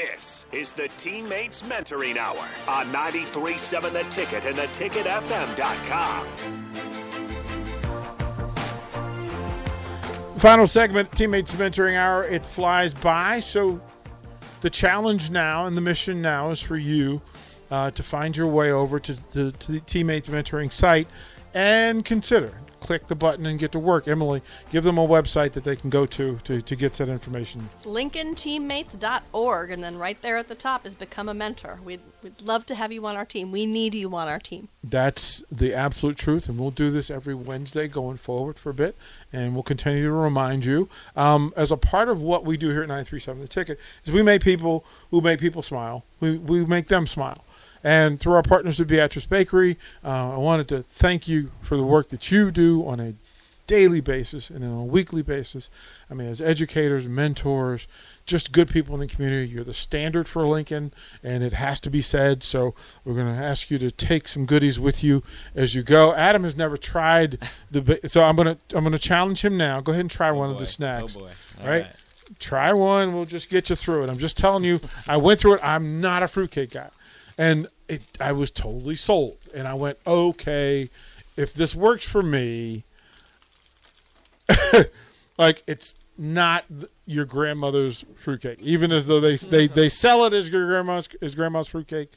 This is the Teammates Mentoring Hour on 93.7 The Ticket and theticketfm.com. Final segment, Teammates Mentoring Hour. It flies by. So the challenge now and the mission now is for you uh, to find your way over to the, to the Teammates Mentoring site and consider click the button and get to work. Emily, give them a website that they can go to to, to get that information. LincolnTeammates.org, and then right there at the top is Become a Mentor. We'd, we'd love to have you on our team. We need you on our team. That's the absolute truth, and we'll do this every Wednesday going forward for a bit, and we'll continue to remind you. Um, as a part of what we do here at 937 The Ticket, is we make people who make people smile. We, we make them smile. And through our partners at Beatrice Bakery, uh, I wanted to thank you for the work that you do on a daily basis and on a weekly basis. I mean, as educators, mentors, just good people in the community, you're the standard for Lincoln, and it has to be said. So we're going to ask you to take some goodies with you as you go. Adam has never tried the, so I'm going to I'm going to challenge him now. Go ahead and try Oh one boy. of the snacks. Oh boy. All right. Try one. We'll just get you through it. I'm just telling you, I went through it. I'm not a fruitcake guy. And it, I was totally sold. And I went, okay, if this works for me, like it's not your grandmother's fruitcake. Even as though they they, they sell it as your grandma's as grandma's fruitcake,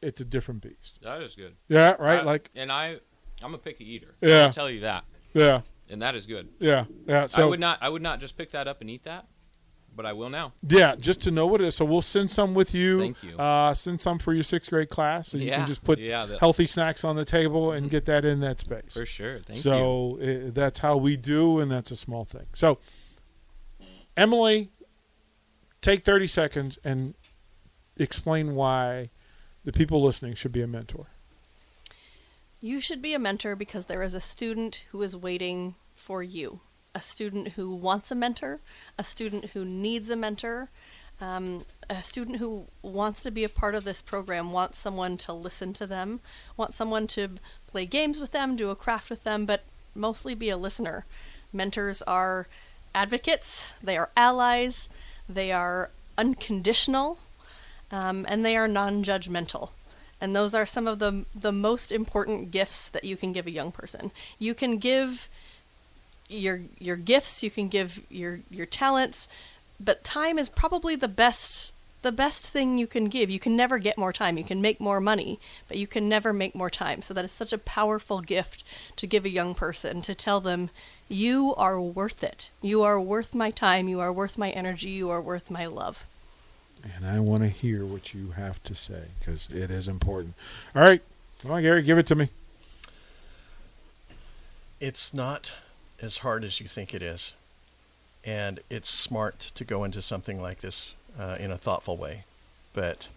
it's a different beast. That is good. Yeah, right. I- like and I, I'm a picky eater. Yeah. I'll tell you that, yeah, and that is good. yeah, yeah. So I would not, I would not just pick that up and eat that, but I will now. Yeah, just to know what it is. So we'll send some with you. Thank you. Uh, send some for your sixth grade class, so you Yeah, can just put yeah, the- healthy snacks on the table and get that in that space. For sure. Thank you. so that's how we do, and that's a small thing. So, Emily, take thirty seconds and explain why the people listening should be a mentor. You should be a mentor because there is a student who is waiting for you. A student who wants a mentor, a student who needs a mentor, um, a student who wants to be a part of this program, wants someone to listen to them, wants someone to play games with them, do a craft with them, but mostly be a listener. Mentors are advocates, they are allies, they are unconditional, um, and they are non-judgmental. And those are some of the the most important gifts that you can give a young person. You can give your your gifts, you can give your your talents, but time is probably the best the best thing you can give. You can never get more time. You can make more money, but you can never make more time. So that is such a powerful gift to give a young person to tell them you are worth it. You are worth my time, you are worth my energy, you are worth my love. And I want to hear what you have to say because it is important. All right, come on, Gary, give it to me. It's not as hard as you think it is. And it's smart to go into something like this uh, in a thoughtful way. But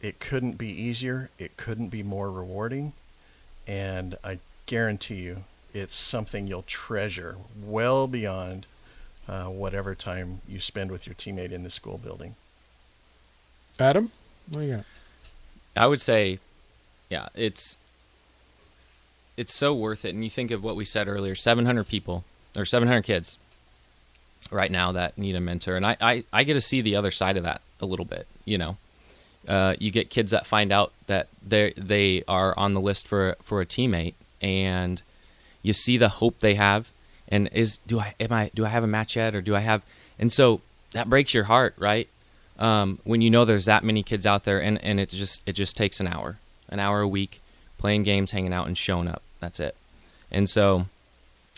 it couldn't be easier. It couldn't be more rewarding. And I guarantee you, it's something you'll treasure well beyond uh, whatever time you spend with your teammate in the school building. Adam, what do you got? I would say, yeah, it's it's so worth it. And you think of what we said earlier: 700 people or 700 kids right now that need a mentor, and I I, I get to see the other side of that a little bit. You know, uh, you get kids that find out that they they are on the list for for a teammate, and you see the hope they have, and is do I am I do I have a match yet or do I have, and so that breaks your heart, right? um, when you know there's that many kids out there and, and it just it just takes an hour an hour a week playing games hanging out and showing up that's it and so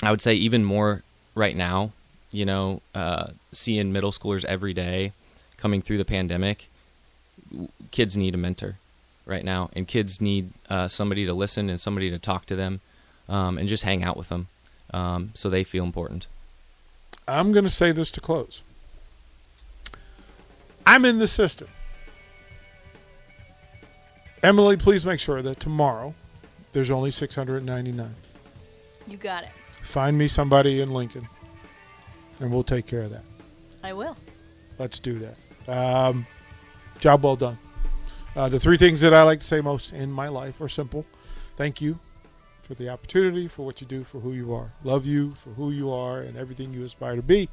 i would say even more right now you know uh, seeing middle schoolers every day coming through the pandemic kids need a mentor right now and kids need uh, somebody to listen and somebody to talk to them um, and just hang out with them um, so they feel important I'm going to say this to close. I'm in the system. Emily, please make sure that tomorrow there's only 699. You got it. Find me somebody in Lincoln, and we'll take care of that. I will. Let's do that. Um, job well done. Uh, the three things that I like to say most in my life are simple. Thank you for the opportunity, for what you do, for who you are. Love you for who you are and everything you aspire to be.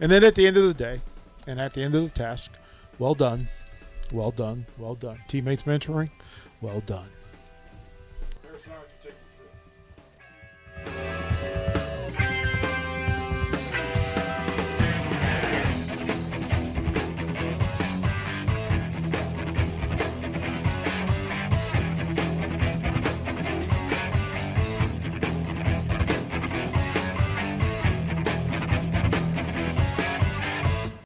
And then at the end of the day, and at the end of the task, Well done. Well done. Well done. Teammates mentoring. Well done.